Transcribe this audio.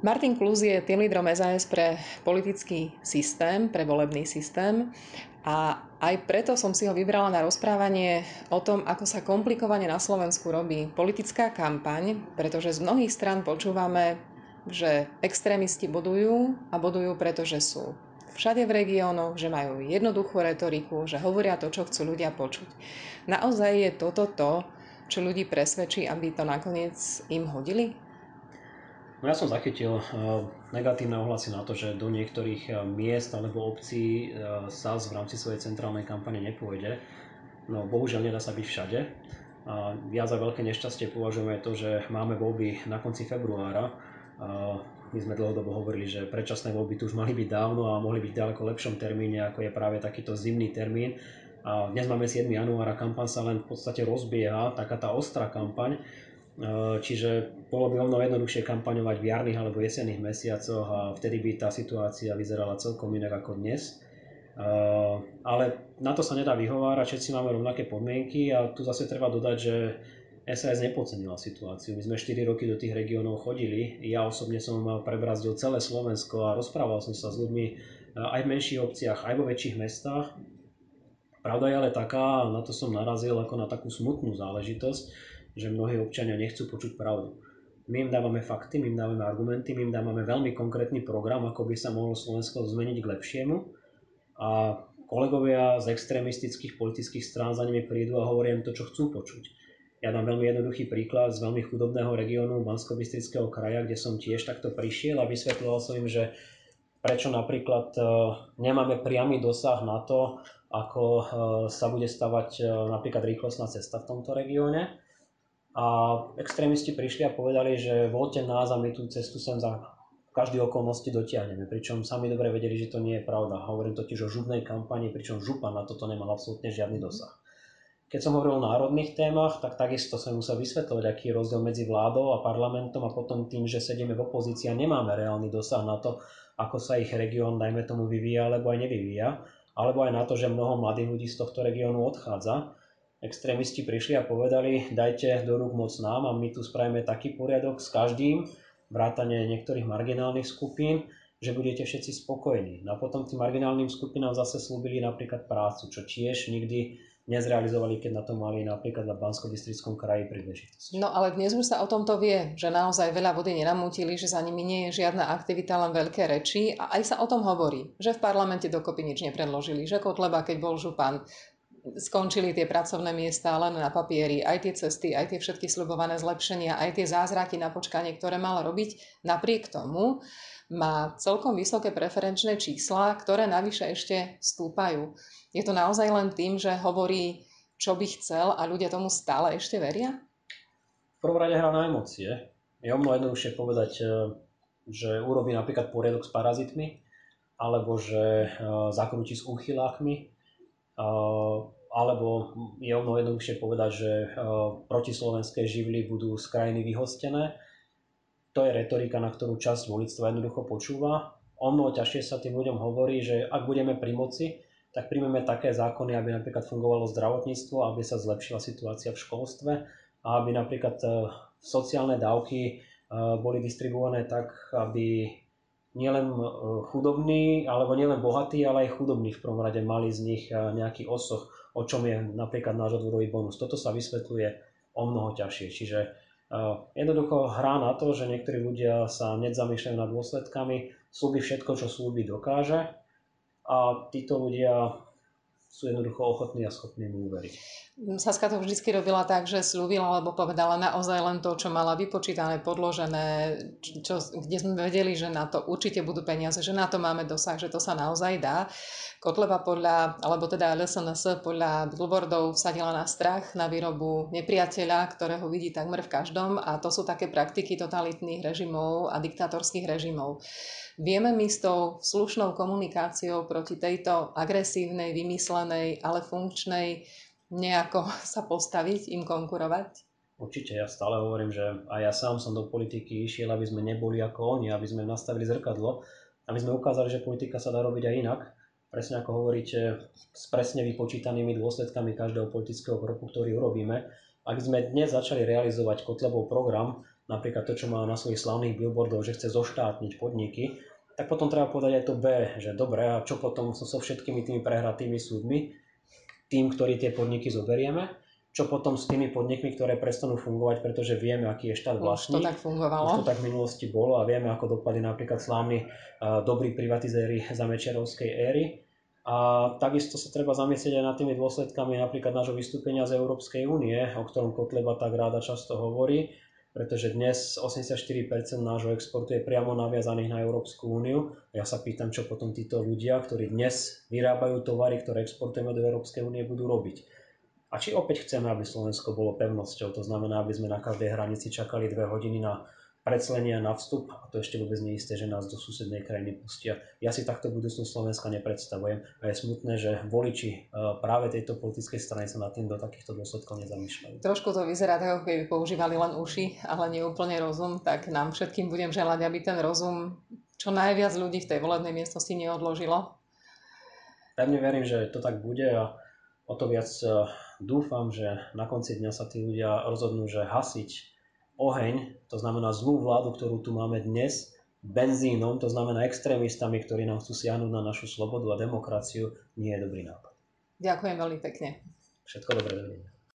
Martin Klus je tým lídrom SAS pre politický systém, pre volebný systém a aj preto som si ho vybrala na rozprávanie o tom, ako sa komplikovane na Slovensku robí politická kampaň, pretože z mnohých stran počúvame, že extrémisti bodujú a bodujú, pretože sú všade v regiónoch, že majú jednoduchú retoriku, že hovoria to, čo chcú ľudia počuť. Naozaj je toto to, čo ľudí presvedčí, aby to nakoniec im hodili? No ja som zachytil eh, negatívne ohlasy na to, že do niektorých eh, miest alebo obcí eh, sa v rámci svojej centrálnej kampane nepôjde. No bohužiaľ nedá sa byť všade. A ja za veľké nešťastie považujem to, že máme voľby na konci februára. My sme dlhodobo hovorili, že predčasné voľby tu už mali byť dávno a mohli byť ďaleko lepšom termíne, ako je práve takýto zimný termín. A dnes máme 7. januára, kampaň sa len v podstate rozbieha, taká tá ostrá kampaň čiže bolo by ono jednoduchšie kampaňovať v jarných alebo jesenných mesiacoch a vtedy by tá situácia vyzerala celkom inak ako dnes. Ale na to sa nedá vyhovárať, všetci máme rovnaké podmienky a tu zase treba dodať, že SAS nepodcenila situáciu. My sme 4 roky do tých regiónov chodili. Ja osobne som prebrazdil celé Slovensko a rozprával som sa s ľuďmi aj v menších obciach, aj vo väčších mestách. Pravda je ale taká, na to som narazil ako na takú smutnú záležitosť, že mnohí občania nechcú počuť pravdu. My im dávame fakty, my im dávame argumenty, my im dávame veľmi konkrétny program, ako by sa mohlo Slovensko zmeniť k lepšiemu. A kolegovia z extrémistických politických strán za nimi prídu a hovoria im to, čo chcú počuť. Ja dám veľmi jednoduchý príklad z veľmi chudobného regiónu bansko kraja, kde som tiež takto prišiel a vysvetľoval som im, že prečo napríklad e, nemáme priamy dosah na to, ako e, sa bude stavať e, napríklad rýchlostná cesta v tomto regióne a extrémisti prišli a povedali, že voľte nás a my tú cestu sem za každé okolnosti dotiahneme. Pričom sami dobre vedeli, že to nie je pravda. Hovorím totiž o župnej kampani, pričom župa na toto nemal absolútne žiadny dosah. Keď som hovoril o národných témach, tak takisto som musel vysvetľovať, aký je rozdiel medzi vládou a parlamentom a potom tým, že sedíme v opozícii a nemáme reálny dosah na to, ako sa ich región, dajme tomu, vyvíja alebo aj nevyvíja, alebo aj na to, že mnoho mladých ľudí z tohto regiónu odchádza extrémisti prišli a povedali, dajte do rúk moc nám a my tu spravíme taký poriadok s každým, vrátane niektorých marginálnych skupín, že budete všetci spokojní. No a potom tým marginálnym skupinám zase slúbili napríklad prácu, čo tiež nikdy nezrealizovali, keď na to mali napríklad na bansko kraji príležitosť. No ale dnes už sa o tomto vie, že naozaj veľa vody nenamútili, že za nimi nie je žiadna aktivita, len veľké reči a aj sa o tom hovorí, že v parlamente dokopy nič nepredložili, že Kotleba, keď bol župan, skončili tie pracovné miesta len na papieri, aj tie cesty, aj tie všetky slubované zlepšenia, aj tie zázraky na počkanie, ktoré mal robiť. Napriek tomu má celkom vysoké preferenčné čísla, ktoré navyše ešte stúpajú. Je to naozaj len tým, že hovorí, čo by chcel a ľudia tomu stále ešte veria? V prvom rade hrá na emócie. Je o mnoho jednoduchšie povedať, e, že urobí napríklad poriadok s parazitmi, alebo že e, zakrúti s úchylákmi, alebo je o mnoho jednoduchšie povedať, že protislovenské živly budú z krajiny vyhostené. To je retorika, na ktorú časť volictva jednoducho počúva. O mnoho ťažšie sa tým ľuďom hovorí, že ak budeme pri moci, tak príjmeme také zákony, aby napríklad fungovalo zdravotníctvo, aby sa zlepšila situácia v školstve a aby napríklad e, sociálne dávky boli distribuované tak, aby nielen e, chudobní, alebo nielen bohatí, ale aj chudobní v prvom rade mali z nich e, nejaký osoch, o čom je napríklad náš odvodový bonus. Toto sa vysvetľuje o mnoho ťažšie. Čiže uh, jednoducho hrá na to, že niektorí ľudia sa nezamýšľajú nad dôsledkami, slúbi všetko, čo slúbi dokáže a títo ľudia sú jednoducho ochotní a schopní mu uveriť. Saska to vždy robila tak, že slúbila alebo povedala naozaj len to, čo mala vypočítané, podložené, čo, kde sme vedeli, že na to určite budú peniaze, že na to máme dosah, že to sa naozaj dá. Kotleba podľa, alebo teda LSNS podľa billboardov vsadila na strach, na výrobu nepriateľa, ktorého vidí takmer v každom a to sú také praktiky totalitných režimov a diktatorských režimov. Vieme my s tou slušnou komunikáciou proti tejto agresívnej, vymyslenej, ale funkčnej nejako sa postaviť, im konkurovať? Určite, ja stále hovorím, že aj ja sám som do politiky išiel, aby sme neboli ako oni, aby sme nastavili zrkadlo, aby sme ukázali, že politika sa dá robiť aj inak. Presne ako hovoríte, s presne vypočítanými dôsledkami každého politického kroku, ktorý urobíme. Ak sme dnes začali realizovať Kotlebov program, napríklad to, čo má na svojich slavných billboardoch, že chce zoštátniť podniky, tak potom treba povedať aj to B, že dobre, a čo potom so všetkými tými prehratými súdmi, tým, ktorí tie podniky zoberieme, čo potom s tými podnikmi, ktoré prestanú fungovať, pretože vieme, aký je štát vlastník. Už to tak fungovalo. Už to tak v minulosti bolo a vieme, ako dopadli napríklad slávni uh, dobrí privatizéri za Mečerovskej éry. A takisto sa treba zamyslieť aj nad tými dôsledkami napríklad nášho vystúpenia z Európskej únie, o ktorom Kotleba tak ráda často hovorí, pretože dnes 84% nášho exportu je priamo naviazaných na Európsku úniu. Ja sa pýtam, čo potom títo ľudia, ktorí dnes vyrábajú tovary, ktoré exportujeme do Európskej únie, budú robiť. A či opäť chceme, aby Slovensko bolo pevnosťou, to znamená, aby sme na každej hranici čakali dve hodiny na preclenia na vstup a to ešte vôbec nie isté, že nás do susednej krajiny pustia. Ja si takto budúcnosť Slovenska nepredstavujem a je smutné, že voliči e, práve tejto politickej strany sa nad tým do takýchto dôsledkov nezamýšľajú. Trošku to vyzerá tak, ako keby používali len uši, ale nie úplne rozum, tak nám všetkým budem želať, aby ten rozum čo najviac ľudí v tej volebnej miestnosti neodložilo. Pevne verím, že to tak bude a o to viac e, dúfam, že na konci dňa sa tí ľudia rozhodnú, že hasiť oheň, to znamená zlú vládu, ktorú tu máme dnes, benzínom, to znamená extrémistami, ktorí nám chcú siahnuť na našu slobodu a demokraciu, nie je dobrý nápad. Ďakujem veľmi pekne. Všetko dobré, dovidenia.